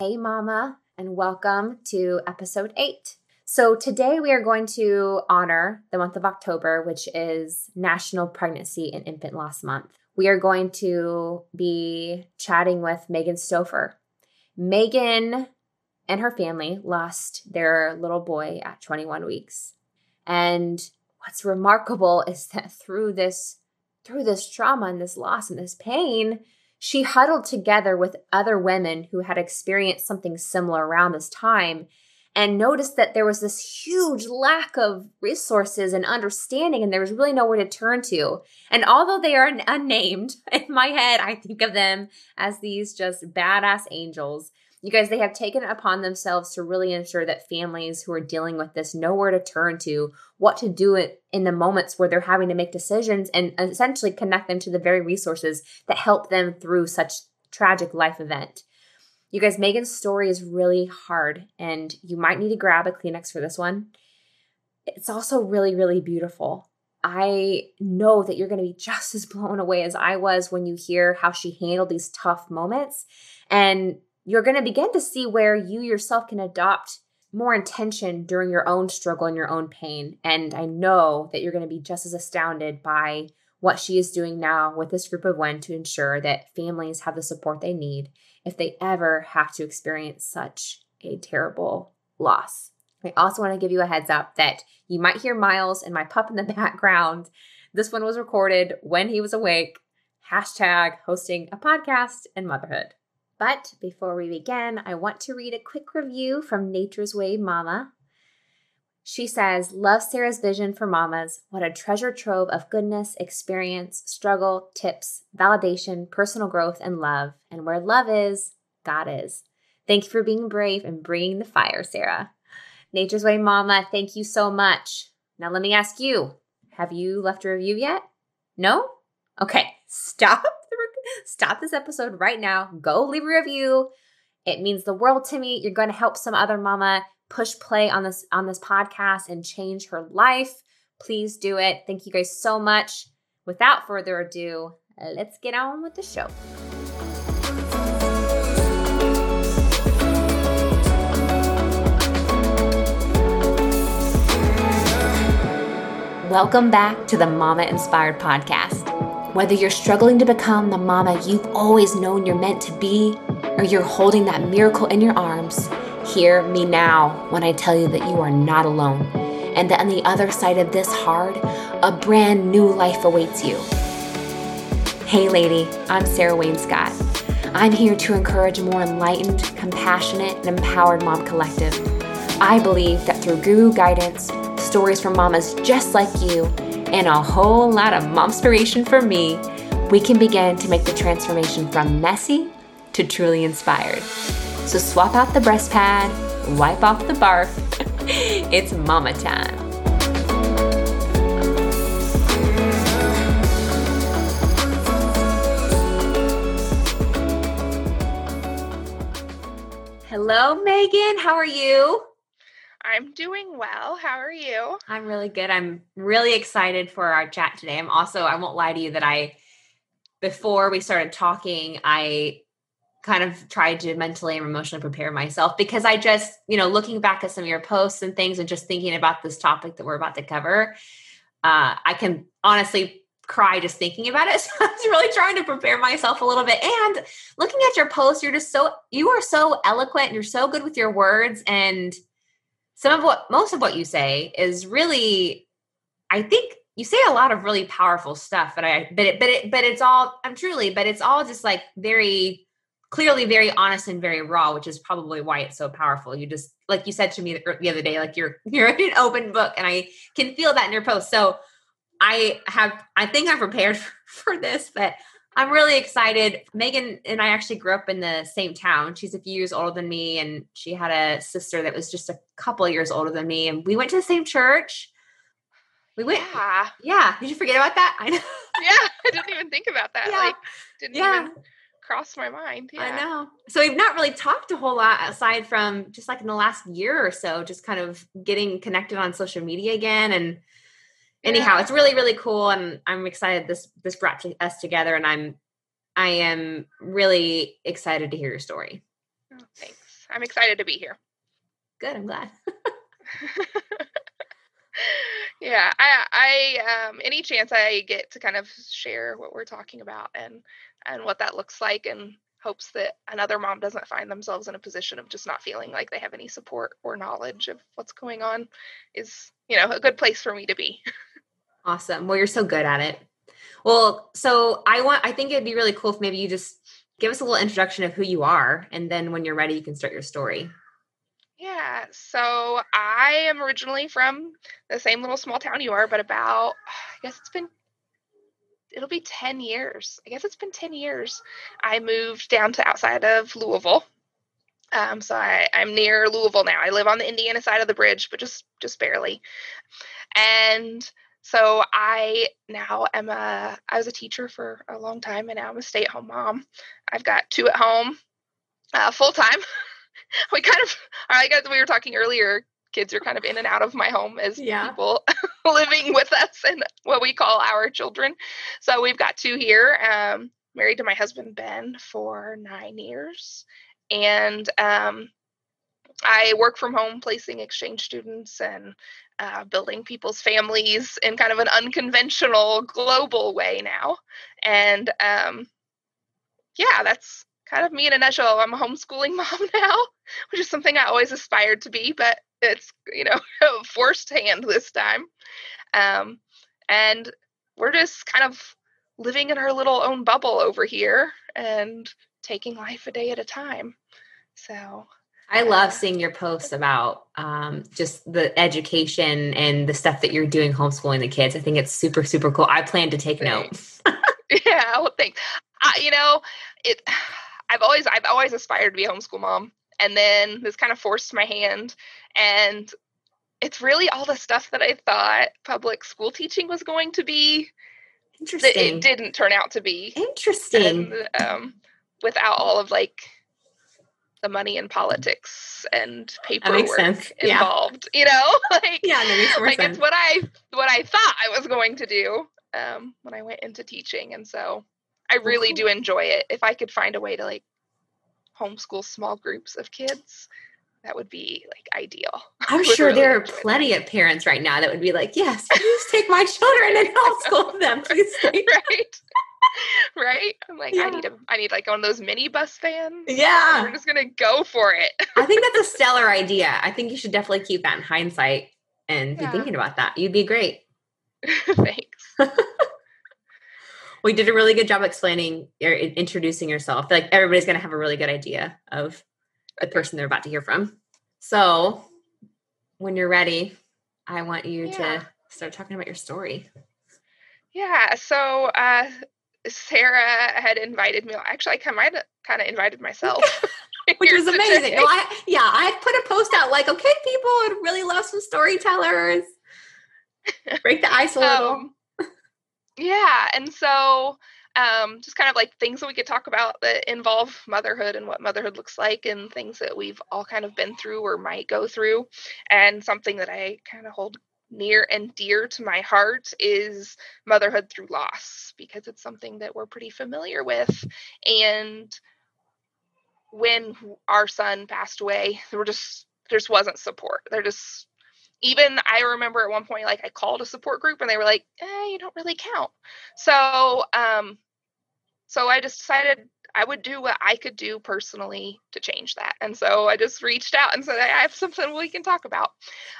Hey, Mama, and welcome to episode eight. So, today we are going to honor the month of October, which is National Pregnancy and Infant Loss Month. We are going to be chatting with Megan Stouffer. Megan and her family lost their little boy at 21 weeks. And what's remarkable is that through this through this trauma and this loss and this pain, she huddled together with other women who had experienced something similar around this time and noticed that there was this huge lack of resources and understanding, and there was really nowhere to turn to. And although they are unnamed, in my head, I think of them as these just badass angels you guys, they have taken upon themselves to really ensure that families who are dealing with this know where to turn to, what to do in the moments where they're having to make decisions, and essentially connect them to the very resources that help them through such tragic life event. You guys, Megan's story is really hard, and you might need to grab a Kleenex for this one. It's also really, really beautiful. I know that you're going to be just as blown away as I was when you hear how she handled these tough moments. And you're going to begin to see where you yourself can adopt more intention during your own struggle and your own pain. And I know that you're going to be just as astounded by what she is doing now with this group of women to ensure that families have the support they need if they ever have to experience such a terrible loss. I also want to give you a heads up that you might hear Miles and my pup in the background. This one was recorded when he was awake. Hashtag hosting a podcast and motherhood. But before we begin, I want to read a quick review from Nature's Way Mama. She says, Love Sarah's vision for mamas. What a treasure trove of goodness, experience, struggle, tips, validation, personal growth, and love. And where love is, God is. Thank you for being brave and bringing the fire, Sarah. Nature's Way Mama, thank you so much. Now, let me ask you have you left a review yet? No? Okay, stop stop this episode right now. Go leave a review. It means the world to me. You're going to help some other mama push play on this on this podcast and change her life. Please do it. Thank you guys so much. Without further ado, let's get on with the show. Welcome back to the Mama Inspired Podcast. Whether you're struggling to become the mama you've always known you're meant to be, or you're holding that miracle in your arms, hear me now when I tell you that you are not alone, and that on the other side of this hard, a brand new life awaits you. Hey, lady, I'm Sarah Wainscott. I'm here to encourage a more enlightened, compassionate, and empowered mom collective. I believe that through guru guidance, stories from mamas just like you, and a whole lot of momspiration for me, we can begin to make the transformation from messy to truly inspired. So swap out the breast pad, wipe off the barf. it's mama time. Hello, Megan. How are you? I'm doing well. How are you? I'm really good. I'm really excited for our chat today. I'm also, I won't lie to you that I, before we started talking, I kind of tried to mentally and emotionally prepare myself because I just, you know, looking back at some of your posts and things and just thinking about this topic that we're about to cover, uh, I can honestly cry just thinking about it. So I was really trying to prepare myself a little bit. And looking at your posts, you're just so, you are so eloquent. And you're so good with your words. And some of what most of what you say is really i think you say a lot of really powerful stuff but i but it but it but it's all i'm truly but it's all just like very clearly very honest and very raw which is probably why it's so powerful. You just like you said to me the other day like you're you're an open book and i can feel that in your post. So i have i think i'm prepared for, for this but I'm really excited. Megan and I actually grew up in the same town. She's a few years older than me, and she had a sister that was just a couple years older than me. And we went to the same church. We went. Yeah. Yeah. Did you forget about that? I know. yeah. I didn't even think about that. Yeah. Like, didn't yeah. even cross my mind. Yeah. I know. So we've not really talked a whole lot aside from just like in the last year or so, just kind of getting connected on social media again and anyhow yeah. it's really really cool and i'm excited this this brought us together and i'm i am really excited to hear your story oh, thanks I'm excited to be here. Good. I'm glad. yeah, I, I, um, any chance I get to kind of share what we're talking about and and what that looks like, and hopes that another mom doesn't find themselves in a position of just not feeling like they have any support or knowledge of what's going on, is you know a good place for me to be. Awesome. Well, you're so good at it. Well, so I want, I think it'd be really cool if maybe you just give us a little introduction of who you are. And then when you're ready, you can start your story. Yeah. So I am originally from the same little small town you are, but about, I guess it's been, it'll be 10 years. I guess it's been 10 years. I moved down to outside of Louisville. Um, so I, I'm near Louisville now. I live on the Indiana side of the bridge, but just just barely. And so I now am a I was a teacher for a long time and now I'm a stay-at-home mom. I've got two at home, uh, full time. we kind of I guess we were talking earlier. Kids are kind of in and out of my home as yeah. people living with us and what we call our children. So we've got two here. Um, married to my husband Ben for nine years, and um, I work from home, placing exchange students and uh, building people's families in kind of an unconventional global way now. And um, yeah, that's kind of me in a nutshell. I'm a homeschooling mom now, which is something I always aspired to be, but it's, you know, forced hand this time. Um, and we're just kind of living in our little own bubble over here and taking life a day at a time. So I love seeing your posts about um, just the education and the stuff that you're doing homeschooling the kids. I think it's super, super cool. I plan to take thanks. note. yeah, well, thanks. Uh, you know, it. I've always, I've always aspired to be a homeschool mom, and then this kind of forced my hand, and it's really all the stuff that I thought public school teaching was going to be. Interesting. It didn't turn out to be. Interesting. And, um, without all of like the money and politics and paperwork involved. Yeah. You know, like yeah, that makes more like sense. it's what I what I thought I was going to do um, when I went into teaching, and so I really do enjoy it. If I could find a way to like homeschool small groups of kids, that would be like ideal. I'm sure really there are plenty that. of parents right now that would be like, "Yes, please take my children and homeschool them, please." right. right? I'm like, yeah. I need a, I need like one of those mini bus vans. Yeah, we're just gonna go for it. I think that's a stellar idea. I think you should definitely keep that in hindsight and yeah. be thinking about that. You'd be great. Thanks. we did a really good job explaining or introducing yourself. like everybody's gonna have a really good idea of the person they're about to hear from. So, when you're ready, I want you yeah. to start talking about your story. Yeah. So, uh, Sarah had invited me. Actually, I might have kind of invited myself. Which was amazing. Well, I, yeah, I put a post out like, okay, people would really love some storytellers. Break the ice a little. Um, yeah. And so um, just kind of like things that we could talk about that involve motherhood and what motherhood looks like and things that we've all kind of been through or might go through. And something that I kind of hold near and dear to my heart is motherhood through loss because it's something that we're pretty familiar with. And when our son passed away there just there just wasn't support. There just even i remember at one point like i called a support group and they were like eh, you don't really count. So um so i just decided I would do what I could do personally to change that. And so I just reached out and said, I have something we can talk about.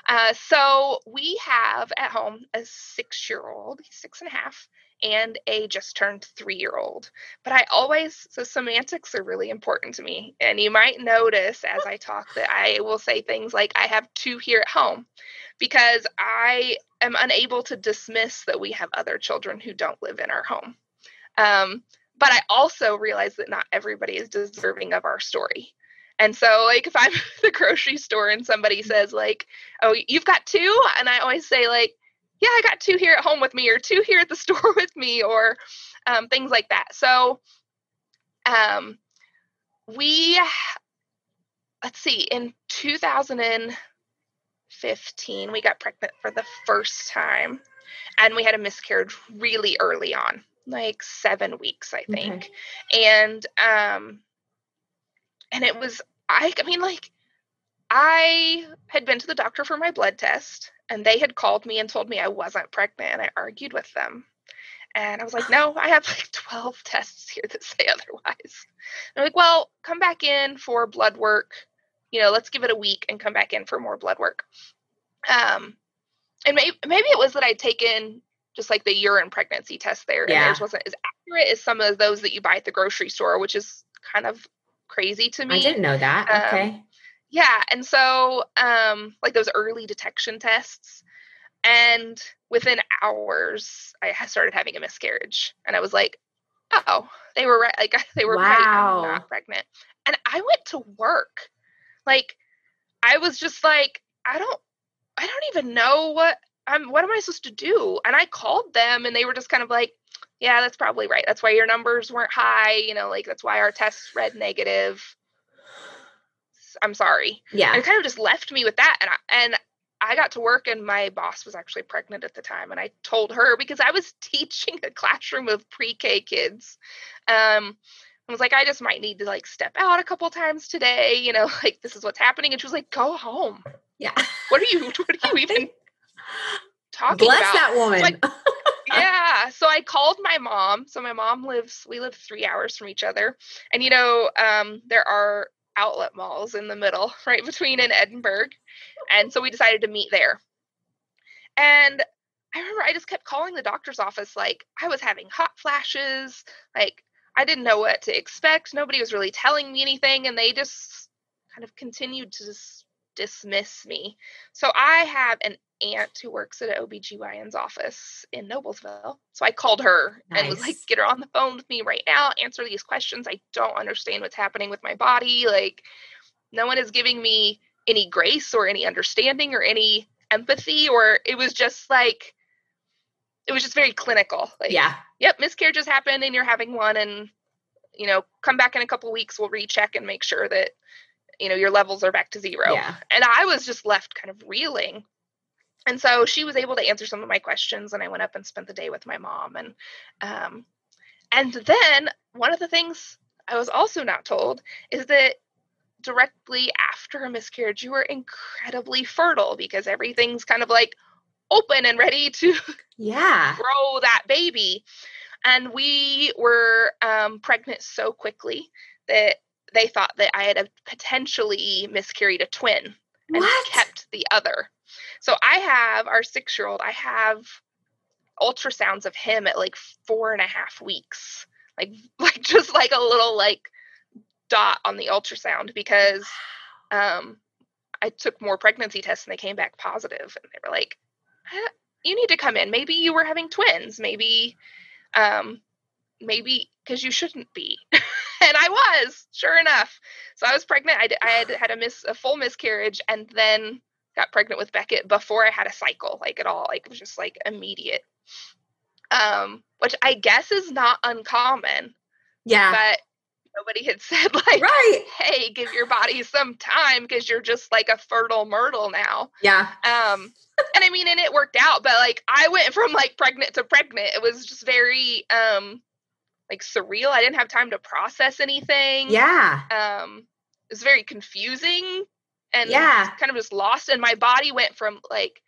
Uh, so we have at home a six year old, six and a half, and a just turned three year old. But I always, so semantics are really important to me. And you might notice as I talk that I will say things like, I have two here at home because I am unable to dismiss that we have other children who don't live in our home. Um, but I also realize that not everybody is deserving of our story. And so, like, if I'm at the grocery store and somebody says, like, oh, you've got two, and I always say, like, yeah, I got two here at home with me, or two here at the store with me, or um, things like that. So, um, we, let's see, in 2015, we got pregnant for the first time, and we had a miscarriage really early on like seven weeks, I think. Okay. And um and it was I, I mean, like, I had been to the doctor for my blood test, and they had called me and told me I wasn't pregnant, and I argued with them. And I was like, no, I have like 12 tests here that say otherwise. And they're like, well, come back in for blood work. You know, let's give it a week and come back in for more blood work. Um, and maybe, maybe it was that I'd taken just like the urine pregnancy test there, and Yeah. theirs wasn't as accurate as some of those that you buy at the grocery store, which is kind of crazy to me. I didn't know that. Um, okay. Yeah, and so um like those early detection tests and within hours I started having a miscarriage and I was like, "Oh, they were right like they were right. Wow. I'm not pregnant." And I went to work. Like I was just like, I don't I don't even know what I'm what am I supposed to do? And I called them and they were just kind of like, "Yeah, that's probably right. That's why your numbers weren't high, you know, like that's why our tests read negative." I'm sorry Yeah. and kind of just left me with that and I, and I got to work and my boss was actually pregnant at the time and I told her because I was teaching a classroom of pre-K kids um I was like I just might need to like step out a couple times today you know like this is what's happening and she was like go home Yeah. what are you what are you even talking Bless about that woman. like- yeah. So i called my mom. So my mom lives we live three hours from each other. And you know um there are outlet malls in the middle right between in edinburgh. And so we decided to meet there. And i remember i just kept calling the doctor's office like i was having hot flashes. Like i didn't know what to expect. Nobody was really telling me anything. And they just kind of continued to just dismiss me so i have an aunt who works at an OBGYN's office in Noblesville. So I called her and was like, get her on the phone with me right now, answer these questions. I don't understand what's happening with my body. Like, no one is giving me any grace or any understanding or any empathy, or it was just like, it was just very clinical. Like, yeah. yep, miscarriages happened and you're having one, and, you know, come back in a couple weeks, we'll recheck and make sure that, you know, your levels are back to zero Yeah. and I was just left kind of reeling. And so she was able to answer some of my questions, and I went up and spent the day with my mom. And um, and then one of the things I was also not told is that directly after a miscarriage, you are incredibly fertile because everything's kind of like open and ready to Yeah. grow that baby. And we were um, pregnant so quickly that they thought that I had a potentially miscarried a twin and What? kept the other. So I have our six year old, I have ultrasounds of him at like four and a half weeks. Like like just like a little like dot on the ultrasound because um I took more pregnancy tests and they came back positive and they were like, "Eh, you need to come in. Maybe you were having twins. Maybe um maybe because you shouldn't be. and I was, sure enough. So I was pregnant. I had had a miss a full miscarriage and then got pregnant with Beckett before I had a cycle, like at all. Like it was just like immediate. Um, which I guess is not uncommon, Yeah. but nobody had said like, right. hey, give your body some time because you're just like a fertile myrtle now. Yeah. Um, and I mean, and it worked out, but like I went from like pregnant to pregnant. It was just very um like surreal. I didn't have time to process anything. Yeah. Um, it was very confusing and Yeah. kind of just lost. And my body went from like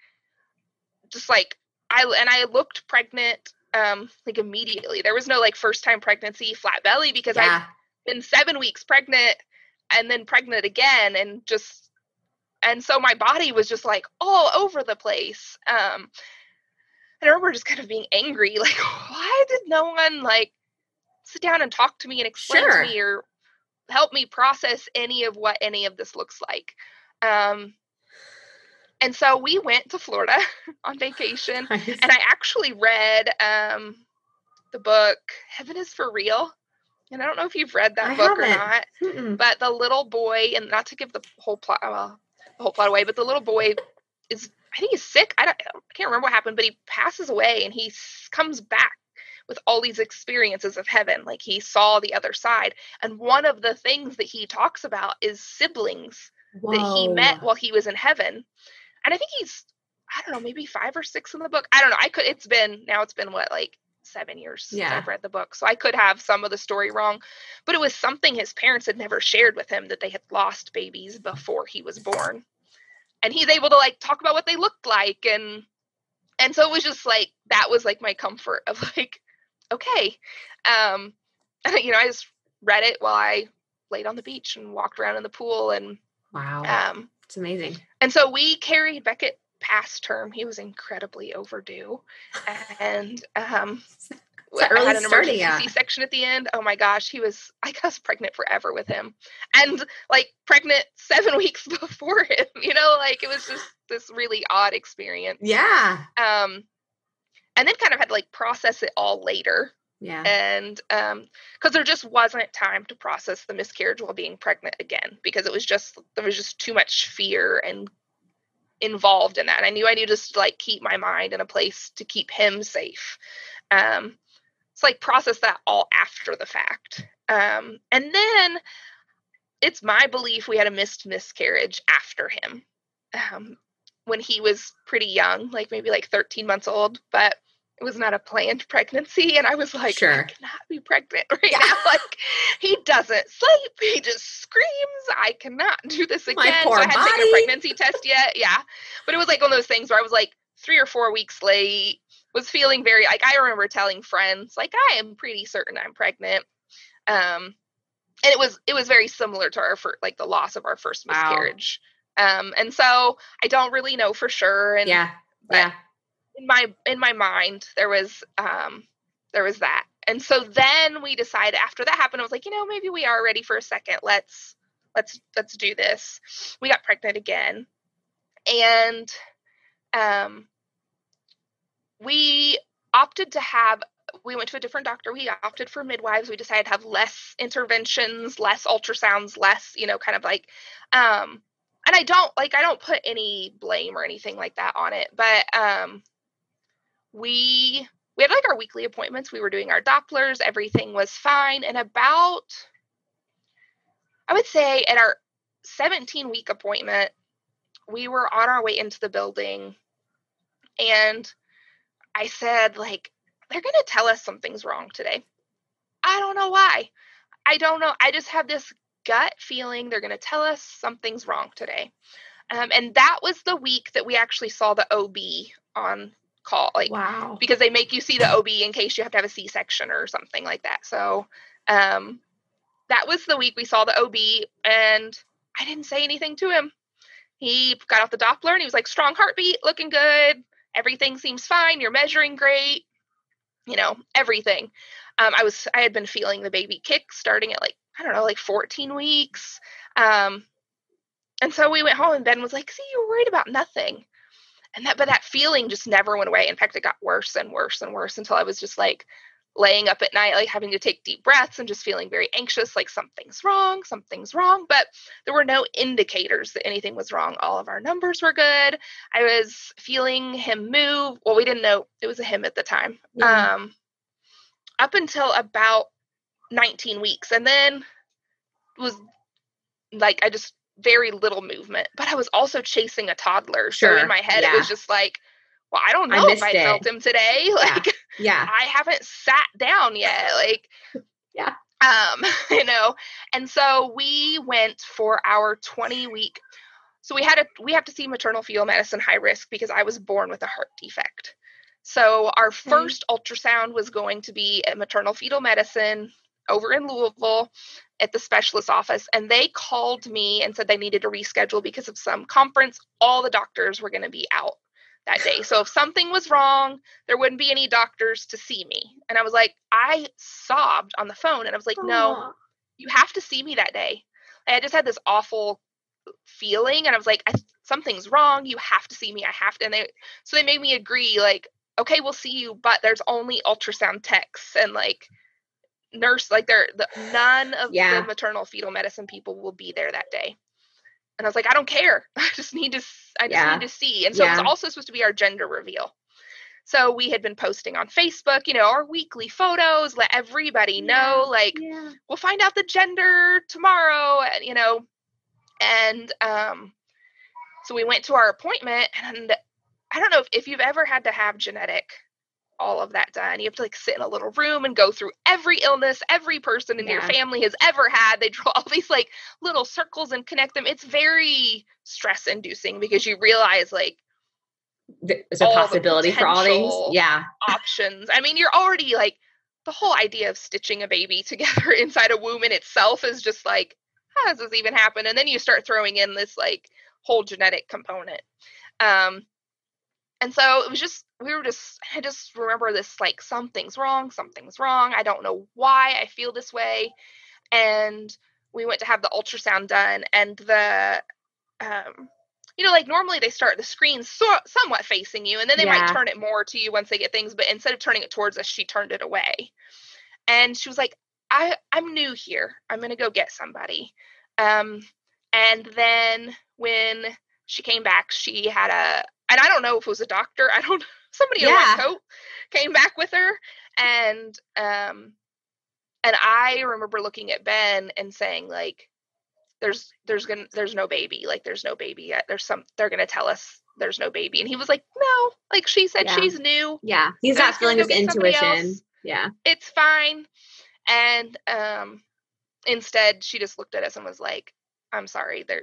just like I and I looked pregnant um like immediately. There was no like first time pregnancy flat belly because I've been seven weeks pregnant and then pregnant again and just and so my body was just like all over the place um and i remember just kind of being angry like why did no one like sit down and talk to me and explain Sure. to me or help me process any of what any of this looks like um and so we went to florida on vacation Nice. and I actually read um, the book Heaven is for Real. And I don't know if you've read that I book haven't. or not, Mm-mm. but the little boy, and not to give the whole plot, well, the whole plot away, but the little boy is, I think he's sick. I, don't, I can't remember what happened, but he passes away and he comes back with all these experiences of heaven. Like he saw the other side. And one of the things that he talks about is siblings that he met while he was in heaven. And I think he's, I don't know, maybe five or six in the book. I don't know. I could, it's been, now it's been what, like seven years Yeah. since I've read the book. So I could have some of the story wrong, but it was something his parents had never shared with him that they had lost babies before he was born. And he's able to like talk about what they looked like and and so it was just like that was like my comfort of like, okay. Um you know, I just read it while I laid on the beach and walked around in the pool and Wow. um it's amazing. and so we carried Beckett past term. He was incredibly overdue. And um I early had an emergency out. C-section at the end. Oh my gosh, he was I was pregnant forever with him. And like pregnant 7 weeks before him. You know, like it was just this really odd experience. Yeah. Um and then kind of had to like process it all later Yeah. and um because there just wasn't time to process the miscarriage while being pregnant again because it was just there was just too much fear and involved in that and i knew i needed to just like keep my mind in a place to keep him safe um it's like process that all after the fact um and then it's my belief we had a missed miscarriage after him um when he was pretty young like maybe like 13 months old but it was not a planned pregnancy and i was like Sure. i cannot be pregnant right Yeah. now. Like he doesn't sleep. He just screams. I cannot do this My again. Poor so i hadn't taken a pregnancy test yet. Yeah. But it was like one of those things where i was like three or four weeks late was feeling very like i remember telling friends like i am pretty certain i'm pregnant. Um and it was it was very similar to our first like the loss of our first Wow. Um and so i don't really know for sure and yeah. but- Yeah. in my in my mind there was um there was that and so then we decided after that happened i was like you know maybe we are ready for a second let's let's let's do this we got pregnant again and um we opted to have we went to a different doctor we opted for midwives we decided to have less interventions less ultrasounds less you know kind of like um and i don't like i don't put any blame or anything like that on it but um we we had like our weekly appointments. We were doing our dopplers. Everything was fine. And about i would say at our 17 week appointment we were on our way into the building. And i said like they're going to tell us something's wrong today. I don't know why. I don't know. I just have this gut feeling they're going to tell us something's wrong today um, and that was the week that we actually saw the ob on call like Wow. because they make you see the OB in case you have to have a C-section or something like that. So, um, that was the week we saw the OB, and I didn't say anything to him. He got off the Doppler and he was like, "Strong heartbeat, looking good. Everything seems fine. You're measuring great. You know, everything." Um, I was I had been feeling the baby kick starting at like I don't know, like 14 weeks. Um, and so we went home, and Ben was like, "See, you're worried about nothing." and that but that feeling just never went away in fact it got worse and worse and worse until i was just like laying up at night like having to take deep breaths and just feeling very anxious like something's wrong something's wrong but there were no indicators that anything was wrong all of our numbers were good i was feeling him move well we didn't know it was a him at the time Yeah. um up until about 19 weeks and then was like i just very little movement but i was also chasing a toddler so Sure, in my head it was just like well i don't I know if i it. felt him today like Yeah. I haven't sat down yet. Like, Yeah. Um, you know, and so we went for our 20 week. So we had a we have to see maternal fetal medicine high risk because I was born with a heart defect. So our first ultrasound was going to be at maternal fetal medicine over in Louisville at the specialist office and they called me and said they needed to reschedule because of some conference all the doctors were going to be out that day. So if something was wrong, there wouldn't be any doctors to see me. And I was like, I sobbed on the phone and I was like, no, you have to see me that day. And I just had this awful feeling and I was like, I, something's wrong. You have to see me. I have to. And they, so they made me agree, like, okay, we'll see you, but there's only ultrasound techs and like nurse, like there, the, none of Yeah. the maternal fetal medicine people will be there that day. And I was like, I don't care. I just need to, I just Yeah. need to see. And so it was also supposed to be our gender reveal. So we had been posting on Facebook, you know, our weekly photos, let everybody know, like, Yeah. we'll find out the gender tomorrow and you know and um so we went to our appointment and i don't know if, if you've ever had to have genetic all of that done. You have to like sit in a little room and go through every illness every person in yeah. your family has ever had. They draw all these like little circles and connect them. It's very stress inducing because you realize like there's a possibility for all things. Yeah. Options. I mean, you're already like the whole idea of stitching a baby together inside a womb in itself is just like, how does this even happen? And then you start throwing in this like whole genetic component. Um, and so it was just we were just i just remember this like something's wrong something's wrong i don't know why i feel this way. And we went to have the ultrasound done and the um you know like normally they start the screen so, somewhat facing you and then they yeah. might turn it more to you once they get things but instead of turning it towards us she turned it away. And she was like i i'm new here. I'm going to go get somebody. Um and then when she came back she had a and I don't know if it was a doctor. I don't somebody yeah. in a white coat came back with her and um and I remember looking at Ben and saying like there's there's gonna there's no baby like there's no baby yet there's some they're gonna tell us there's no baby and he was like no like she said yeah. she's new yeah he's not feeling his intuition yeah it's fine and um instead she just looked at us and was like i'm sorry there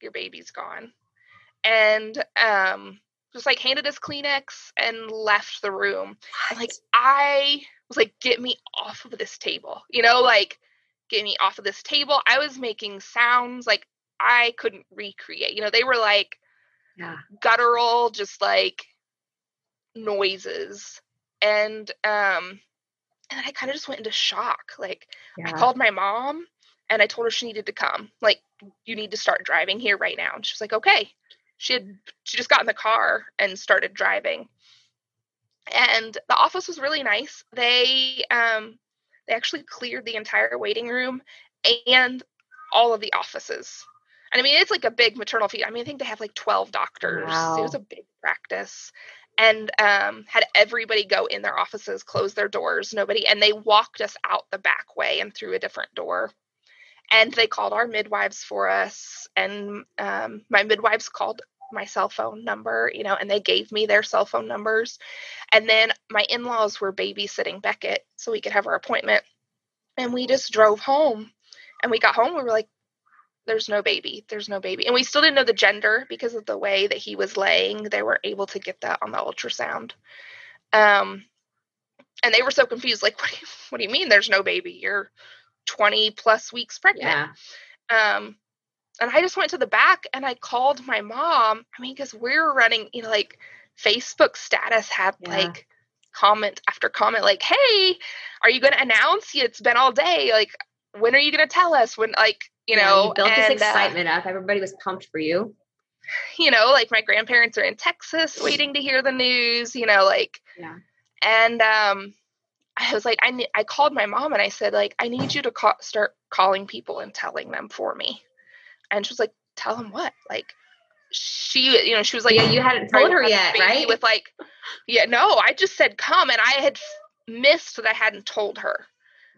your baby's gone and um just like handed us Kleenex and left the room. And like I was like, get me off of this table. You know, like get me off of this table. I was making sounds like I couldn't recreate. You know, they were like yeah. guttural, just like noises. And um and I kind of just went into shock. Like yeah. I called my mom and I told her she needed to come. Like, you need to start driving here right now. And she was like, okay she had she just got in the car and started driving. And the office was really nice. They um they actually cleared the entire waiting room and all of the offices. And i mean it's like a big maternal feed. I mean i think they have like 12 doctors. Wow. it was a big practice. And um, had everybody go in their offices close their doors nobody and they walked us out the back way and through a different door and they called our midwives for us and um, my midwives called my cell phone number you know and they gave me their cell phone numbers. And then my in-laws were babysitting beckett so we could have our appointment. And we just drove home and we got home we were like there's no baby there's no baby. And we still didn't know the gender because of the way that he was laying they were able to get that on the ultrasound. Um and they were so confused like what do you, what do you mean there's no baby? You're 20 plus weeks pregnant. Yeah. Um, and I just went to the back and I called my mom. I mean, because we are running, you know, like Facebook status had yeah. like comment after comment, like, hey, are you going to announce? It's been all day. Like, when are you going to tell us? When, like, you yeah, know, you built and, this uh excitement uh, up. Everybody was pumped for you. You know, like my grandparents are in Texas waiting to hear the news, you know, like, yeah. And, um, I was like, I ne- I called my mom and I said, like, I need you to call- start calling people and telling them for me. And she was like, tell them what? Like, she, you know, she was like, yeah, you hadn't told her yet, right? With like, yeah, no, I just said come, and I had missed that I hadn't told her.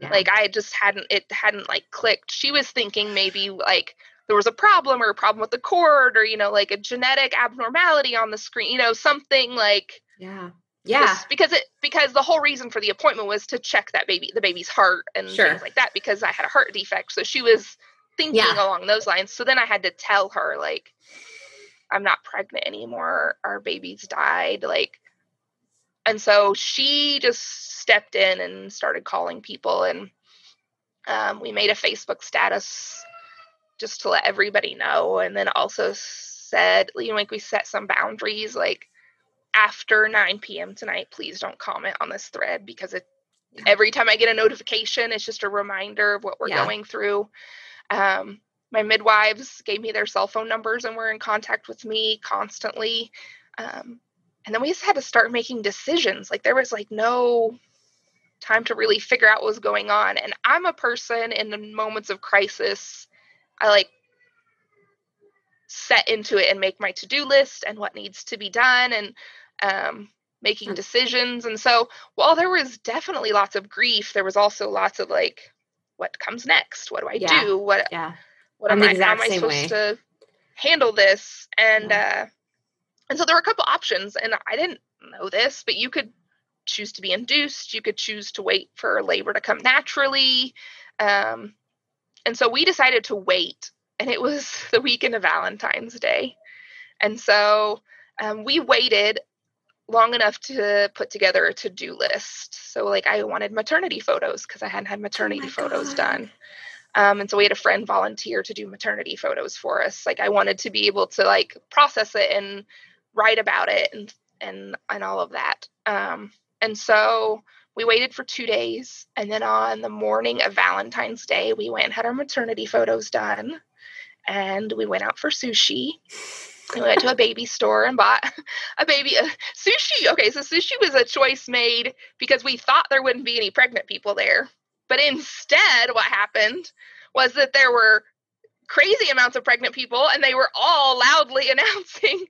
Yeah. Like, I just hadn't, it hadn't like clicked. She was thinking maybe like there was a problem or a problem with the cord or you know, like a genetic abnormality on the screen, you know, something like, yeah yeah. because it because the whole reason for the appointment was to check that baby the baby's heart and sure. things like that because I had a heart defect. So she was thinking yeah. along those lines. So then I had to tell her like I'm not pregnant anymore. Our baby's died like and so she just stepped in and started calling people and um, we made a Facebook status just to let everybody know and then also said you know like we set some boundaries like after 9 p.m. tonight, please don't comment on this thread because it every time I get a notification, it's just a reminder of what we're yeah. going through. Um, my midwives gave me their cell phone numbers and were in contact with me constantly. Um, and then we just had to start making decisions. Like there was like no time to really figure out what was going on. And I'm a person in the moments of crisis, I like set into it and make my to-do list and what needs to be done and um, making decisions and so while there was definitely lots of grief there was also lots of like what comes next what do i yeah. do what yeah what am i how am i supposed way. to handle this and yeah. uh and so there were a couple options and i didn't know this but you could choose to be induced, you could choose to wait for labor to come naturally. Um, and so we decided to wait, and it was the weekend of Valentine's Day. And so um, we waited long enough to put together a to-do list. So like I wanted maternity photos because I hadn't had maternity oh photos God. done. Um, and so we had a friend volunteer to do maternity photos for us. Like I wanted to be able to like process it and write about it and and and all of that. Um, and so we waited for two days, and then on the morning of Valentine's Day, we went and had our maternity photos done, and we went out for sushi. We went to a baby store and bought a baby a sushi. Okay, so sushi was a choice made because we thought there wouldn't be any pregnant people there. But instead, what happened was that there were crazy amounts of pregnant people and they were all loudly announcing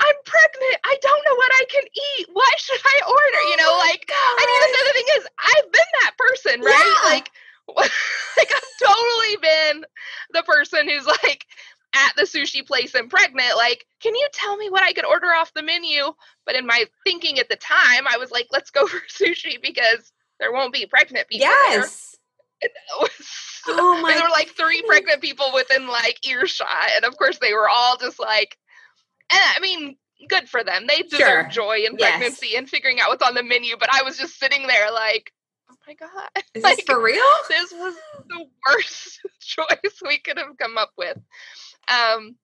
i'm pregnant i don't know what i can eat what should i order you know oh like God. and even the thing is i've been that person right yeah. like like i've totally been the person who's like at the sushi place and pregnant like can you tell me what i could order off the menu? But in my thinking at the time i was like let's go for sushi because there won't be pregnant people yes. Oh my there were like three pregnant people within like earshot and of course they were all just like and i mean good for them. They deserve sure. joy in pregnancy yes. and figuring out what's on the menu but i was just sitting there like oh my god. Is like, this for real? this was the worst choice we could have come up with um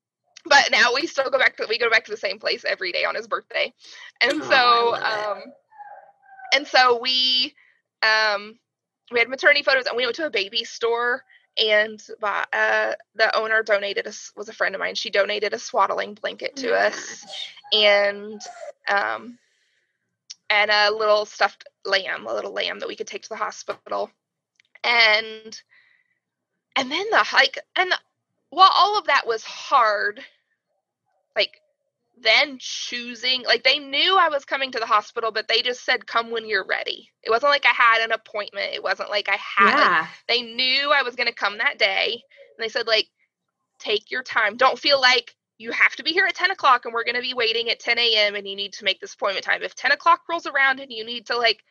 but now we still go back to we go back to the same place every day on his birthday. And oh, so um and so we um we had maternity photos and we went to a baby store and uh, the owner donated us was a friend of mine. She donated a swaddling blanket to oh us and um and a little stuffed lamb a little lamb that we could take to the hospital. And and then the hike and the, while all of that was hard like then choosing like they knew I was coming to the hospital, but they just said come when you're ready. It wasn't like I had an appointment. It wasn't like I had yeah. they knew I was gonna come that day. And they said, like, take your time. Don't feel like you have to be here at 10 o'clock and we're gonna be waiting at 10 a.m. and you need to make this appointment time. If 10 o'clock rolls around and you need to like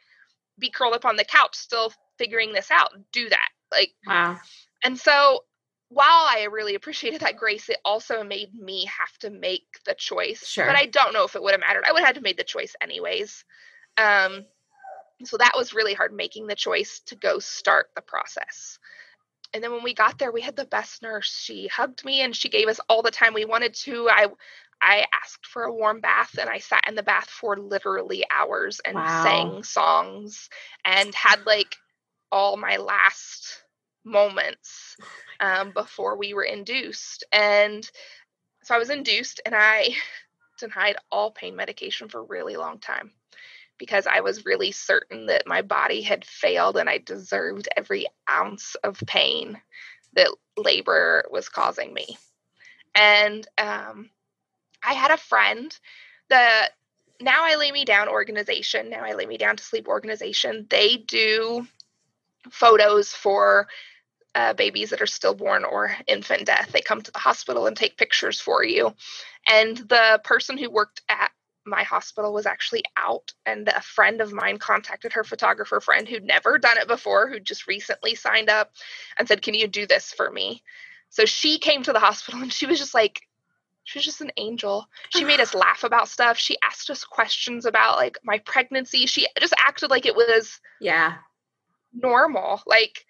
be curled up on the couch still figuring this out, do that. Like wow. And so while I really appreciated that grace, it also made me have to make the choice. Sure. But I don't know if it would have mattered. I would have had to made the choice anyways. Um, so that was really hard making the choice to go start the process. And then when we got there, we had the best nurse. She hugged me and she gave us all the time we wanted to. I I asked for a warm bath and I sat in the bath for literally hours and wow. sang songs and had like all my last moments um, before we were induced. And so I was induced and I denied all pain medication for a really long time because I was really certain that my body had failed and I deserved every ounce of pain that labor was causing me. And um, I had a friend that now I lay me down organization, now I lay me down to sleep organization. They do photos for uh, babies that are stillborn or infant death. They come to the hospital and take pictures for you. And the person who worked at my hospital was actually out, and a friend of mine contacted her photographer friend who'd never done it before, who just recently signed up, and said, Can you do this for me? So she came to the hospital and she was just like, she was just an angel. She made us laugh about stuff. She asked us questions about like my pregnancy. She just acted like it was yeah normal. Like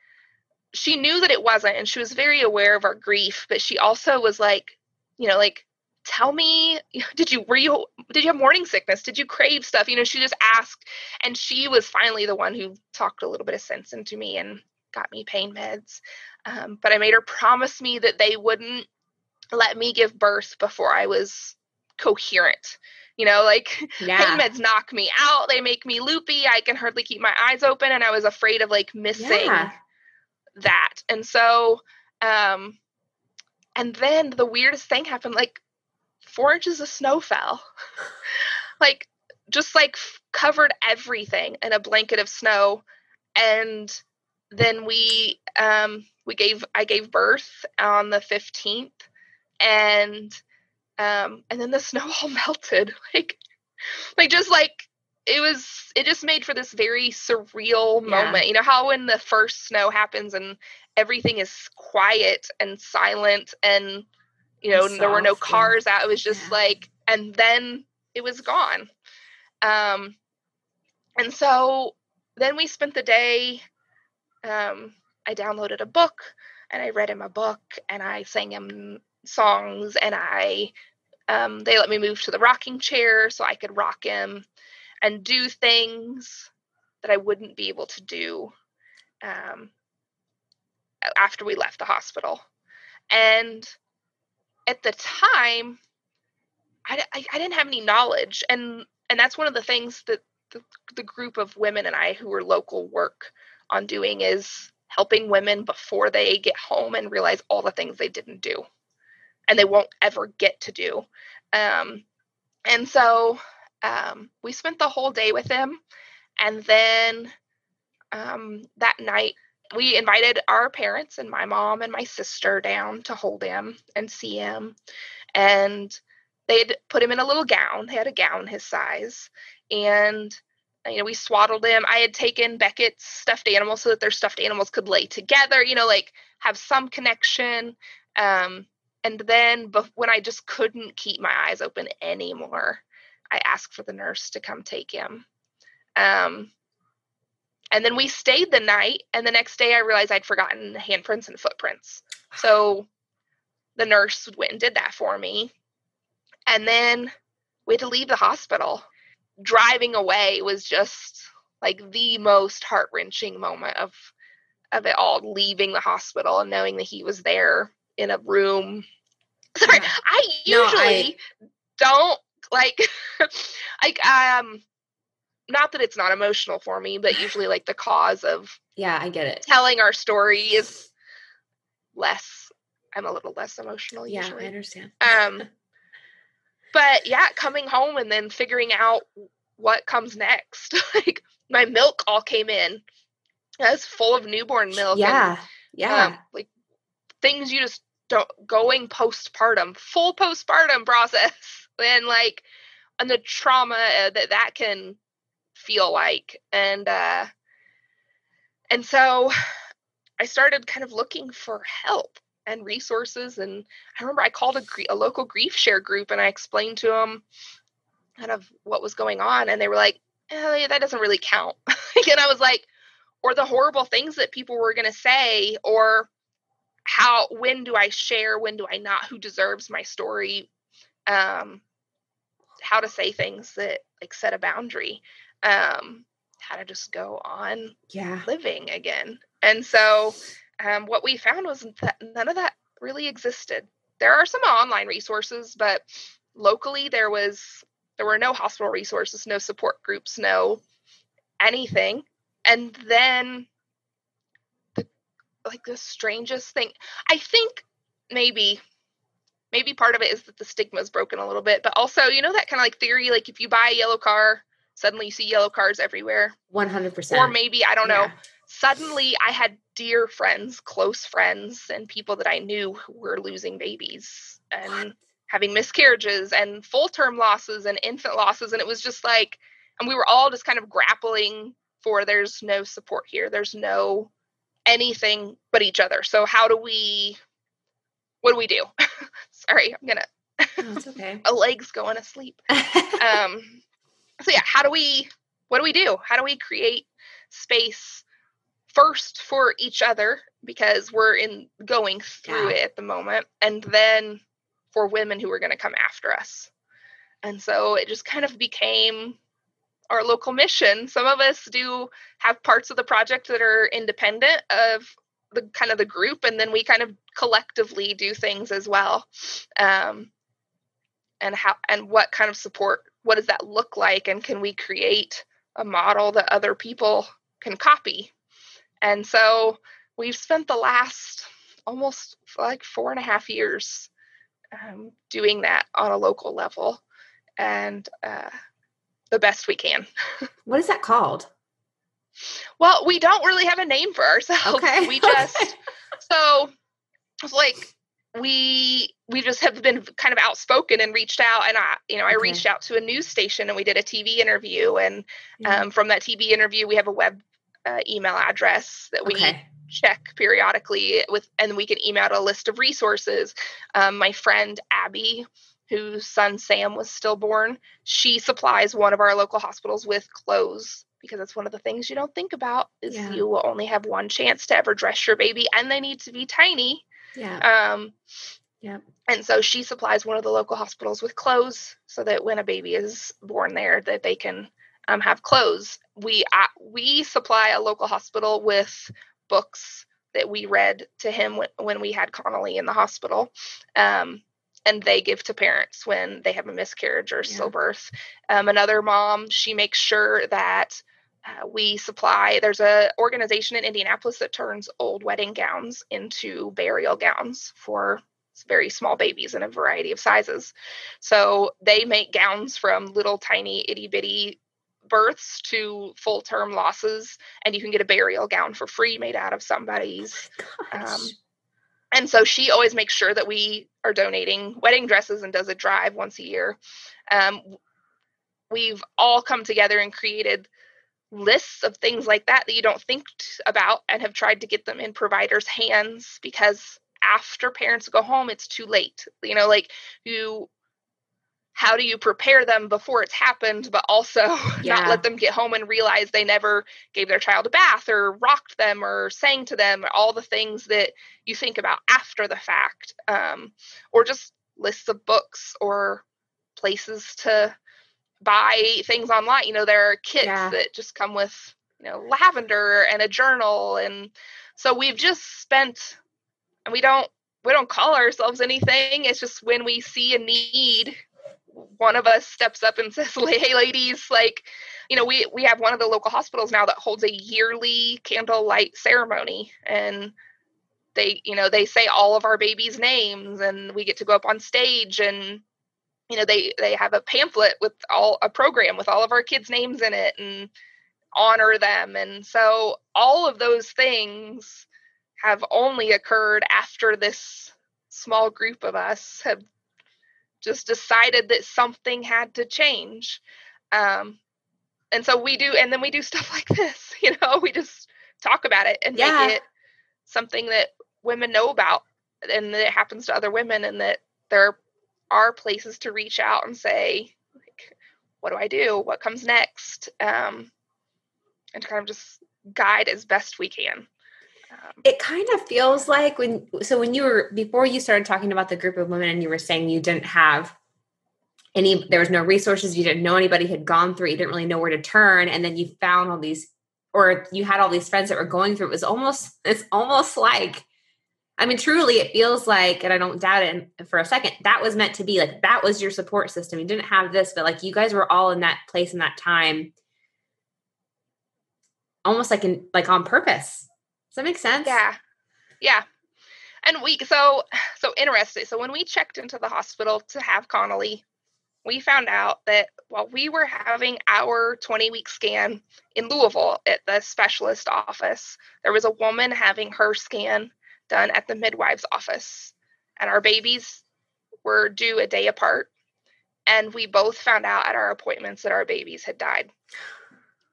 she knew that it wasn't and she was very aware of our grief but she also was like you know like tell me did you were you did you have morning sickness? Did you crave stuff? You know she just asked and she was finally the one who talked a little bit of sense into me and got me pain meds. Um, but i made her promise me that they wouldn't let me give birth before i was coherent. You know like yeah. pain meds knock me out. They make me loopy. I can hardly keep my eyes open and i was afraid of like missing yeah that. And so, um, and then the weirdest thing happened like four inches of snow fell. like, just like f- covered everything in a blanket of snow. And then we, um, we gave, I gave birth on the 15th and, um, and then the snow all melted. Like, like just like it was it just made for this very surreal Yeah. moment. You know how when the first snow happens and everything is quiet and silent and you know And there were no soft and- cars out. It was just yeah. like and then it was gone. Um and so then we spent the day um I downloaded a book and I read him a book and I sang him songs and I um, they let me move to the rocking chair so I could rock him and do things that I wouldn't be able to do um, after we left the hospital. And at the time, I, I, I didn't have any knowledge, and and that's one of the things that the, the group of women and I who are local work on doing is helping women before they get home and realize all the things they didn't do and they won't ever get to do. Um, and so um, we spent the whole day with him. And then um, that night, we invited our parents and my mom and my sister down to hold him and see him. And they'd put him in a little gown. They had a gown his size. And you know, we swaddled him. I had taken Beckett's stuffed animals so that their stuffed animals could lay together, you know, like have some connection. Um, and then bef- when I just couldn't keep my eyes open anymore, I asked for the nurse to come take him. Um, and then we stayed the night. And the next day I realized I'd forgotten handprints and footprints. So the nurse went and did that for me. And then we had to leave the hospital. Driving away was just like the most heart wrenching moment of of it all. Leaving the hospital and knowing that he was there in a room. Sorry, Yeah. I No, usually don't like like um not that it's not emotional for me, but usually like the cause of Yeah, I get it. telling our story is less I'm a little less emotional Yeah, usually. I understand. Um, but yeah, coming home and then figuring out what comes next. like my milk all came in. It was full of newborn milk. and, yeah, yeah. um, like things you just don't going postpartum, full postpartum process, and like and the trauma uh, that that can feel like, and uh, and so I started kind of looking for help and resources. And I remember I called a, a local grief share group and I explained to them kind of what was going on, and they were like, eh, yeah, "That doesn't really count." and I was like, or the horrible things that people were going to say, or how when do I share, when do I not, who deserves my story, um, how to say things that like set a boundary, um, how to just go on yeah. living again. And so, um, what we found was that none of that really existed. There are some online resources, but locally there was there were no hospital resources, no support groups, no anything. And then the like the strangest thing, I think maybe maybe part of it is that the stigma is broken a little bit, but also you know that kind of like theory, like if you buy a yellow car, suddenly you see yellow cars everywhere, One hundred percent. or maybe I don't know Yeah. suddenly I had dear friends, close friends, and people that I knew who were losing babies and What? having miscarriages and full term losses and infant losses. And it was just like, and we were all just kind of grappling for there's no support here. There's no anything but each other. So, how do we, what do we do? Sorry, I'm to, Oh, it's okay. a leg's going to sleep. Um so yeah how do we what do we do? How do we create space first for each other? Because we're in going through Yeah. it at the moment and then for women who are going to come after us. And so it just kind of became our local mission. Some of us do have parts of the project that are independent of the kind of the group and then we kind of collectively do things as well. Um, and how and what kind of support what does that look like? And can we create a model that other people can copy? And so we've spent the last almost like four and a half years um, doing that on a local level. And uh, the best we can. What is that called? Well we don't really have a name for ourselves Okay. we just so it's like we we just have been kind of outspoken and reached out and i you know i okay. reached out to a news station and we did a tv interview and yeah. um, from that tv interview we have a web uh, email address that we okay. check periodically with and we can email a list of resources um, my friend abby whose son sam was stillborn she supplies one of our local hospitals with clothes because that's one of the things you don't think about is yeah. you will only have one chance to ever dress your baby and they need to be tiny yeah. Um, yeah. And so she supplies one of the local hospitals with clothes so that when a baby is born there, that they can um, have clothes. We uh, we supply a local hospital with books that we read to him when, when we had Connolly in the hospital. Um, and they give to parents when they have a miscarriage or yeah. stillbirth. Um, another mom, she makes sure that uh, we supply there's a organization in indianapolis that turns old wedding gowns into burial gowns for very small babies in a variety of sizes. So they make gowns from little tiny itty-bitty births to full term losses and you can get a burial gown for free made out of somebody's oh um, and so she always makes sure that we are donating wedding dresses and does a drive once a year. Um, we've all come together and created lists of things like that that you don't think about and have tried to get them in providers' hands because after parents go home, it's too late. You know, like you how do you prepare them before it's happened, but also yeah. not let them get home and realize they never gave their child a bath or rocked them or sang to them, all the things that you think about after the fact, um, or just lists of books or places to buy things online. You know, there are kits yeah. that just come with, you know, lavender and a journal. And so we've just spent, and we don't, we don't call ourselves anything. It's just when we see a need, one of us steps up and says, "Hey, ladies, like, you know, we we have one of the local hospitals now that holds a yearly candlelight ceremony, and they, you know, they say all of our babies' names, and we get to go up on stage and you know they they have a pamphlet with all a program with all of our kids names in it and honor them and so all of those things have only occurred after this small group of us have just decided that something had to change um, and so we do and then we do stuff like this you know we just talk about it and yeah. make it something that women know about and that it happens to other women and that there are places to reach out and say, like, what do I do? What comes next? Um, and to kind of just guide as best we can. Um, it kind of feels like when, so when you were, before you started talking about the group of women and you were saying you didn't have any, there was no resources, you didn't know anybody had gone through, you didn't really know where to turn. And then you found all these, or you had all these friends that were going through, it was almost, it's almost like I mean, truly, it feels like, and I don't doubt it for a second, that was meant to be like that was your support system. You didn't have this, but like you guys were all in that place in that time, almost like in like on purpose. Does that make sense? Yeah, yeah. And we so so interesting. So when we checked into the hospital to have Connolly, we found out that while we were having our 20 week scan in Louisville at the specialist office, there was a woman having her scan done at the midwife's office. And our babies were due a day apart. And we both found out at our appointments that our babies had died.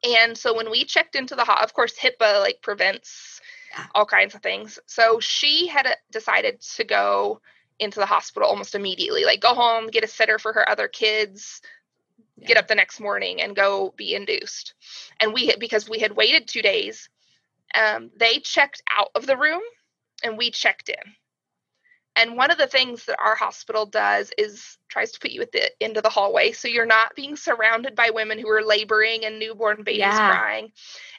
And so when we checked into the, of course, HIPAA like prevents all kinds of things. So she had uh, decided to go into the hospital almost immediately, like go home, get a sitter for her other kids, yeah. get up the next morning and go be induced. And we, because we had waited two days, um, they checked out of the room and we checked in. And one of the things that our hospital does is tries to put you at the end of the hallway so you're not being surrounded by women who are laboring and newborn babies yeah. crying.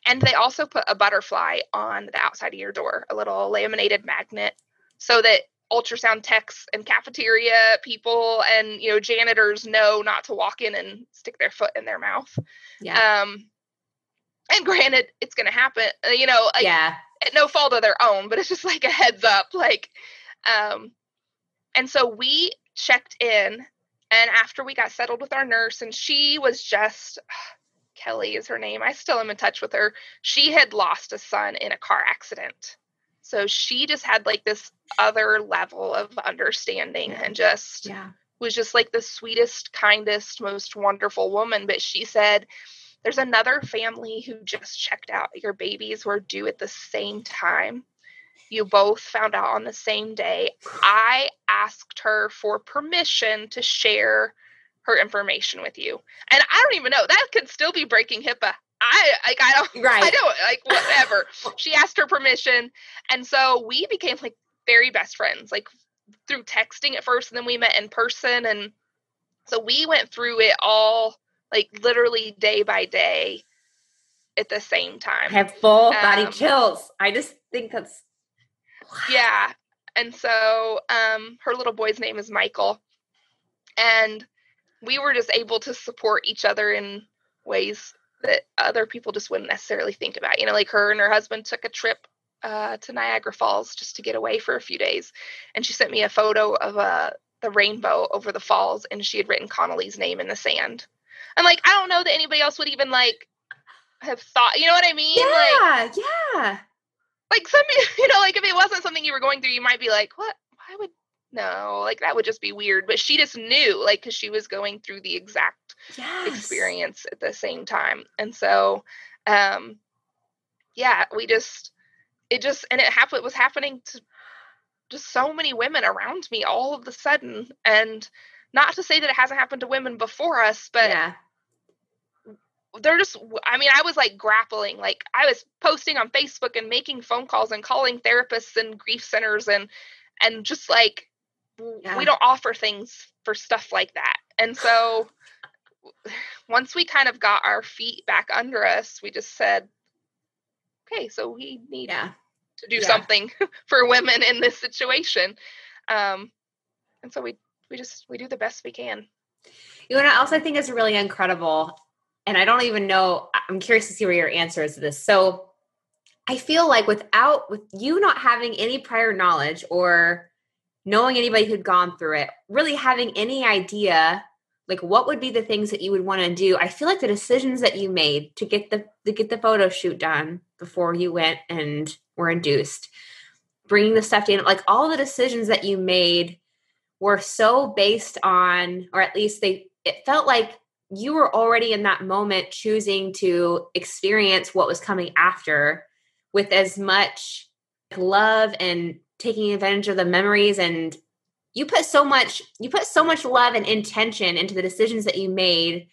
And they also put a butterfly on the outside of your door, a little laminated magnet, so that ultrasound techs and cafeteria people and you know janitors know not to walk in and stick their foot in their mouth. Yeah. Um and granted it's going to happen, uh, you know, like, yeah no fault of their own, but it's just like a heads up. Like, um, and so we checked in, and after we got settled with our nurse, and she was just Kelly is her name. I still am in touch with her. She had lost a son in a car accident. So she just had like this other level of understanding and just Yeah. was just like the sweetest, kindest, most wonderful woman. But she said, There's another family who just checked out. Your babies were due at the same time. You both found out on the same day. I asked her for permission to share her information with you. And I don't even know, that could still be breaking HIPAA. I like I don't Right. I don't like whatever. she asked her permission. And so we became like very best friends, like through texting at first, and then we met in person. And so we went through it all like literally day by day at the same time. I have full body Um, chills. I just think that's yeah. And so um her little boy's name is michael. And we were just able to support each other in ways that other people just wouldn't necessarily think about. You know like her and her husband took a trip uh, to niagara falls just to get away for a few days. And she sent me a photo of uh, the rainbow over the falls and she had written connolly's name in the sand i'm like i don't know that anybody else would even like have thought you know what i mean? Like Yeah, yeah. like some you know like if it wasn't something you were going through you might be like what? Why would no like that would just be weird. But she just knew like because she was going through the exact Yes. experience at the same time. And so um yeah we just it just and it happened it was happening to just so many women around me all of the sudden. And not to say that it hasn't happened to women before us but yeah. they're just i mean i was like grappling like i was posting on facebook and making phone calls and calling therapists and grief centers and and just like Yeah. we don't offer things for stuff like that and so once we kind of got our feet back under us we just said okay so we need Yeah. to do Yeah. something for women in this situation um and so we we just we do the best we can You know what else I think is really incredible? And I don't even know, I'm curious to see where your answer is to this. So I feel like without with you not having any prior knowledge or knowing anybody who'd gone through it, really having any idea like what would be the things that you would want to do, I feel like the decisions that you made to get the to get the photo shoot done before you went and were induced, bringing the stuff in, like all the decisions that you made were so based on, or at least they, it felt like you were already in that moment choosing to experience what was coming after with as much love and taking advantage of the memories. And you put so much you put so much love and intention into the decisions that you made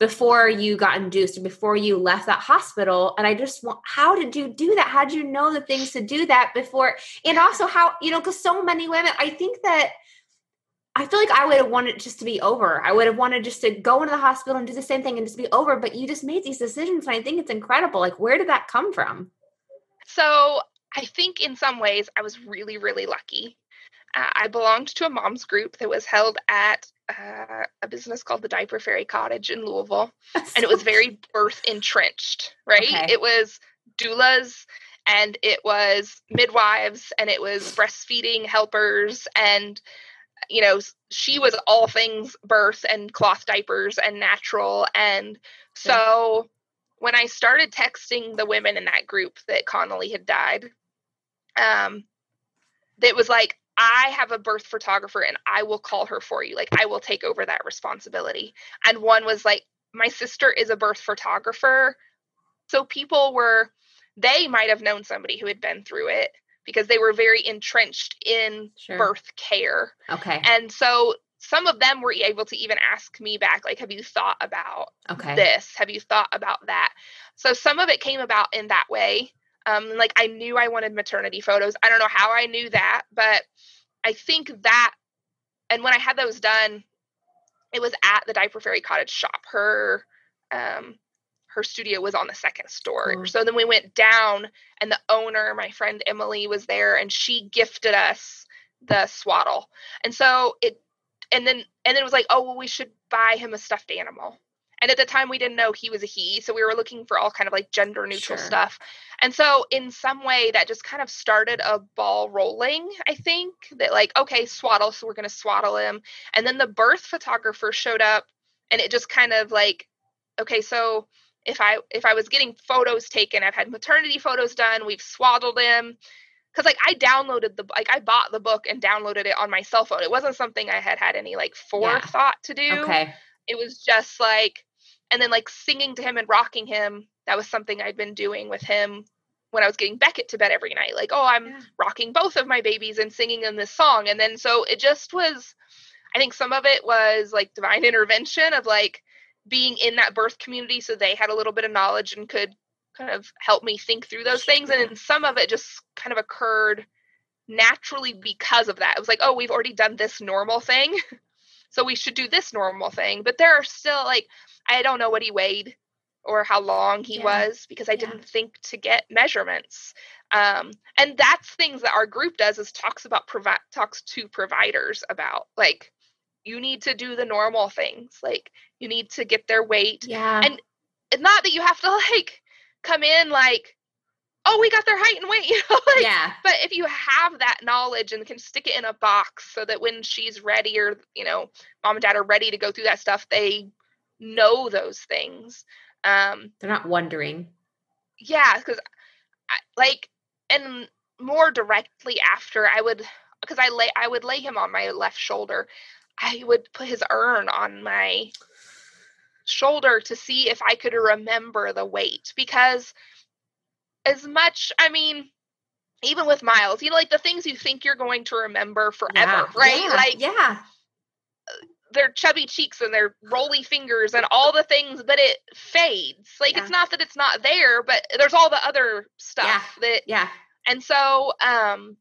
before you got induced before you left that hospital. And i just want how did you do that? How did you know the things to do that before? And also how you know because so many women i think that I feel like I would have wanted it just to be over. I would have wanted just to go into the hospital and do the same thing and just be over. But you just made these decisions, and I think it's incredible. Like, where did that come from? So I think in some ways I was really, really lucky. Uh, I belonged to a mom's group that was held at uh, a business called the Diaper Fairy Cottage in Louisville. And it was very birth entrenched, right? Okay. It was doulas and it was midwives and it was breastfeeding helpers and you know she was all things birth and cloth diapers and natural and so when i started texting the women in that group that connolly had died um it was like i have a birth photographer and i will call her for you. Like i will take over that responsibility. And one was like my sister is a birth photographer. So people were they might have known somebody who had been through it because they were very entrenched in Sure. birth care Okay. and so some of them were able to even ask me back like have you thought about Okay. this have you thought about that so some of it came about in that way um like i knew i wanted maternity photos i don't know how i knew that but i think that and when i had those done it was at the diaper fairy cottage shop her um her studio was on the second story. Cool. so then we went down and the owner my friend emily was there and she gifted us the swaddle. And so it and then and then it was like oh well we should buy him a stuffed animal. And at the time we didn't know he was a he so we were looking for all kind of like gender neutral Sure. stuff. And so in some way that just kind of started a ball rolling i think that like okay swaddle so we're going to swaddle him. And then the birth photographer showed up and it just kind of like okay so if i if i was getting photos taken i've had maternity photos done we've swaddled him because like I downloaded the like I bought the book and downloaded it on my cell phone. It wasn't something I had had any like forethought yeah. to do. Okay. It was just like, and then like singing to him and rocking him. That was something I'd been doing with him when I was getting Beckett to bed every night. Like, oh, I'm yeah. rocking both of my babies and singing in this song. And then so it just was. I think some of it was like divine intervention of like being in that birth community, so they had a little bit of knowledge and could kind of help me think through those things. And then some of it just kind of occurred naturally because of that. It was like, oh, we've already done this normal thing. so we should do this normal thing. But there are still like, I don't know what he weighed or how long he yeah. was because I yeah. didn't think to get measurements. Um, and that's things that our group does is talks about provide talks to providers about like you need to do the normal things like you need to get their weight yeah and it's not that you have to like come in like, oh, we got their height and weight, you know? like, yeah. But if you have that knowledge and can stick it in a box so that when she's ready or, you know, mom and dad are ready to go through that stuff, they know those things. Um, They're not wondering. Yeah, because like, and more directly after, I would, because I lay, I would lay him on my left shoulder. I would put his urn on my shoulder to see if I could remember the weight because as much I mean even with Miles, you know like the things you think you're going to remember forever, yeah, right? Yeah, like yeah. Their chubby cheeks and their roly fingers and all the things, but it fades. Like yeah. it's not that it's not there, but there's all the other stuff that yeah. And so um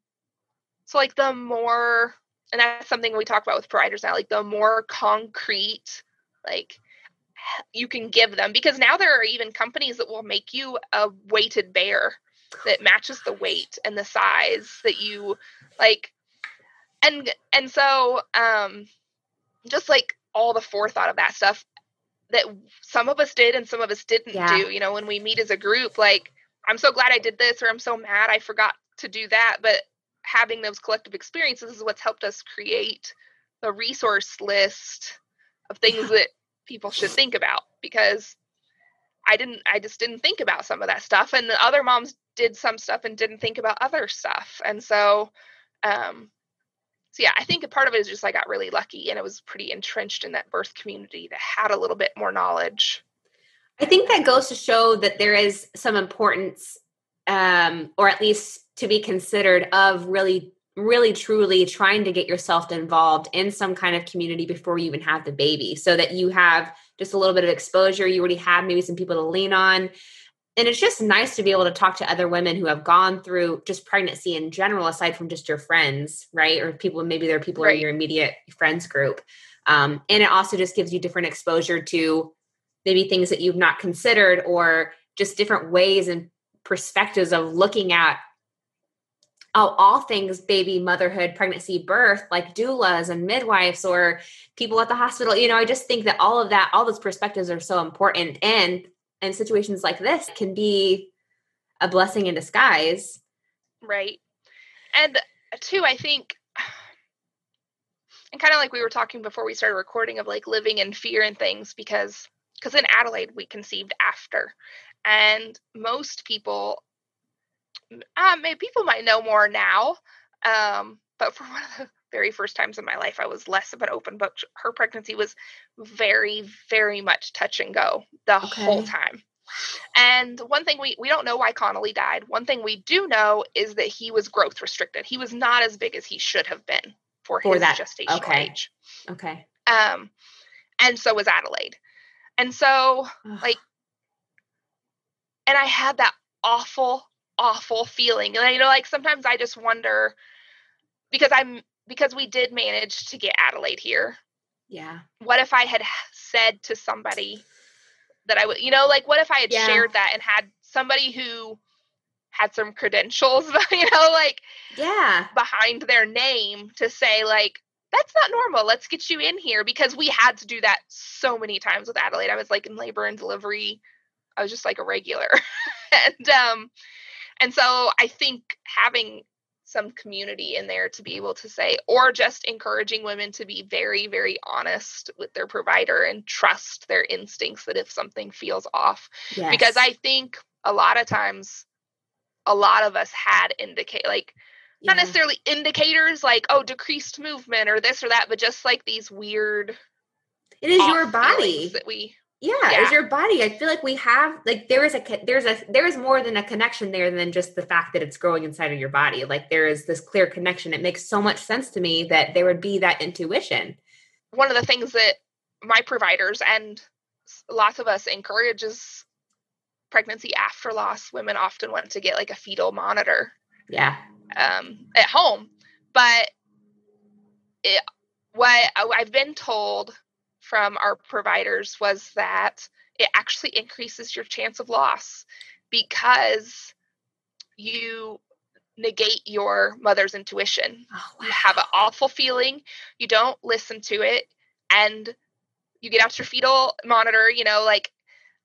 so like the more and that's something we talk about with providers now, like the more concrete like you can give them because now there are even companies that will make you a weighted bear that matches the weight and the size that you like and and so um just like all the forethought of that stuff that some of us did and some of us didn't yeah. do you know when we meet as a group like i'm so glad i did this or i'm so mad i forgot to do that but having those collective experiences is what's helped us create the resource list of things that people should think about because I didn't I just didn't think about some of that stuff and the other moms did some stuff and didn't think about other stuff. And so um so yeah, I think a part of it is just I got really lucky and it was pretty entrenched in that birth community that had a little bit more knowledge. I think that goes to show that there is some importance um or at least to be considered of really really truly trying to get yourself involved in some kind of community before you even have the baby so that you have just a little bit of exposure. You already have maybe some people to lean on. And it's just nice to be able to talk to other women who have gone through just pregnancy in general aside from just your friends right? Or people maybe there are people right. in your immediate friends group. Um, and it also just gives you different exposure to maybe things that you've not considered or just different ways and perspectives of looking at oh, all things baby, motherhood, pregnancy, birth, like doulas and midwives or people at the hospital. You know, I just think that all of that, all those perspectives are so important. And in situations like this can be a blessing in disguise. Right. And uh, two, I think and kind of like we were talking before we started recording of like living in fear and things because because in Adelaide we conceived after and most people um, maybe people might know more now. Um, but for one of the very first times in my life, I was less of an open book. Her pregnancy was very, very much touch and go the okay. whole time. And one thing we we don't know why Connolly died. One thing we do know is that he was growth restricted. He was not as big as he should have been for, for his that. gestational okay. age. Okay. Um, and so was Adelaide. And so Ugh. like, and I had that awful, awful feeling. And you know, like sometimes I just wonder because I'm because we did manage to get Adelaide here. Yeah. What if I had said to somebody that I would, you know, like what if I had yeah. shared that and had somebody who had some credentials, you know, like yeah, behind their name to say like that's not normal. Let's get you in here because we had to do that so many times with Adelaide. I was like in labor and delivery. I was just like a regular. and um and so I think having some community in there to be able to say, or just encouraging women to be very, very honest with their provider and trust their instincts that if something feels off. Yes. Because I think a lot of times a lot of us had indicate like yeah. not necessarily indicators like oh decreased movement or this or that, but just like these weird. It is your body that we. Yeah, yeah, it's your body. I feel like we have like there is a there's a there is more than a connection there than just the fact that it's growing inside of your body. Like there is this clear connection. It makes so much sense to me that there would be that intuition. One of the things that my providers and lots of us encourages pregnancy after loss. Women often want to get like a fetal monitor. Yeah. Um, at home, but it, what I've been told from our providers was that it actually increases your chance of loss because you negate your mother's intuition. Oh, wow. You have an awful feeling, you don't listen to it, and you get out your fetal monitor, you know, like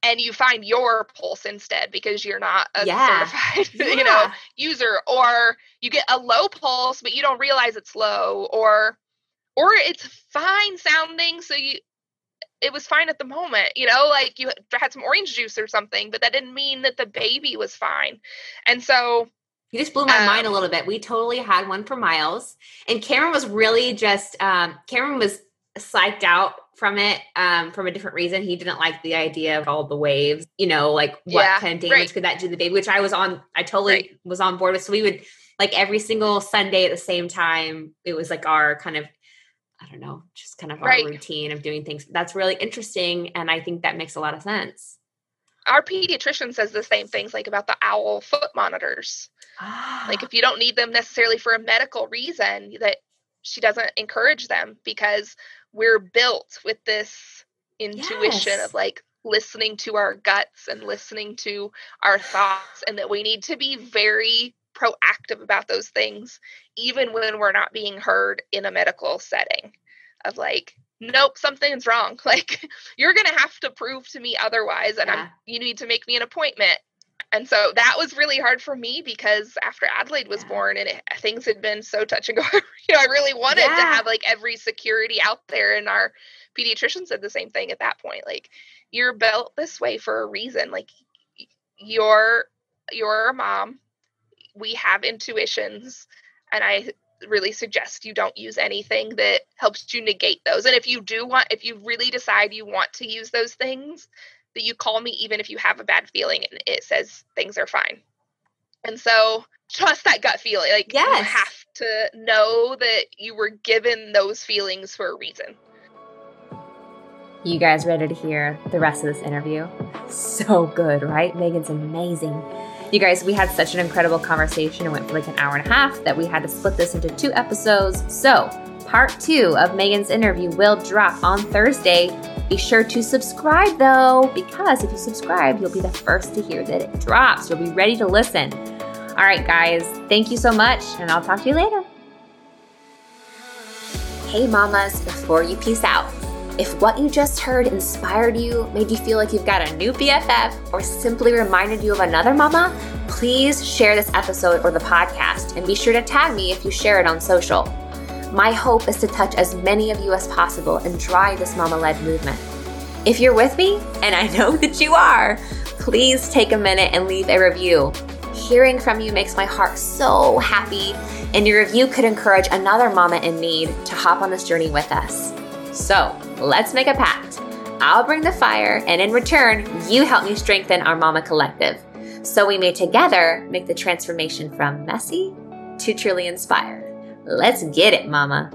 and you find your pulse instead because you're not a yeah. certified yeah. you know user or you get a low pulse but you don't realize it's low or or it's fine sounding so you it was fine at the moment you know like you had some orange juice or something but that didn't mean that the baby was fine and so you just blew my um, mind a um little bit. We totally had one for Miles, and Cameron was really just um, Cameron was psyched out from it um, from a different reason. He didn't like the idea of all the waves, you know, like what yeah, kind of damage right. could that do to the baby, which I was on, I totally right. was on board with. So we would like every single Sunday at the same time, it was like our kind of, I don't know, just kind of our routine of doing things. That's really interesting. And I think that makes a lot of sense. Our pediatrician says the same things like about the owl foot monitors. Ah. Like if you don't need them necessarily for a medical reason, that she doesn't encourage them because we're built with this intuition yes. of like listening to our guts and listening to our thoughts and that we need to be very proactive about those things even when we're not being heard in a medical setting of like nope something's wrong like you're going to have to prove to me otherwise and yeah. you need to make me an appointment and so that was really hard for me because after Adelaide was yeah. born and it, things had been so touch and go, you know, I really wanted yeah. to have like every security out there. And our pediatrician said the same thing at that point. Like, you're built this way for a reason. Like, you're you're a mom. We have intuitions, and I really suggest you don't use anything that helps you negate those. And if you do want, if you really decide you want to use those things, that you call me even if you have a bad feeling and it says things are fine. And so trust that gut feeling. Like yes. you have to know that you were given those feelings for a reason. You guys ready to hear the rest of this interview? So good, right? Megan's amazing. You guys, we had such an incredible conversation. It went for like an hour and a half that we had to split this into two episodes. So, part two of Megan's interview will drop on Thursday. Be sure to subscribe though, because if you subscribe, you'll be the first to hear that it drops. You'll be ready to listen. All right, guys, thank you so much, and I'll talk to you later. Hey, mamas, before you peace out, if what you just heard inspired you, made you feel like you've got a new BFF, or simply reminded you of another mama, please share this episode or the podcast and be sure to tag me if you share it on social. My hope is to touch as many of you as possible and drive this mama led movement. If you're with me, and I know that you are, please take a minute and leave a review. Hearing from you makes my heart so happy, and your review could encourage another mama in need to hop on this journey with us. So let's make a pact. I'll bring the fire, and in return, you help me strengthen our Mama Collective. So we may together make the transformation from messy to truly inspired. Let's get it, mama.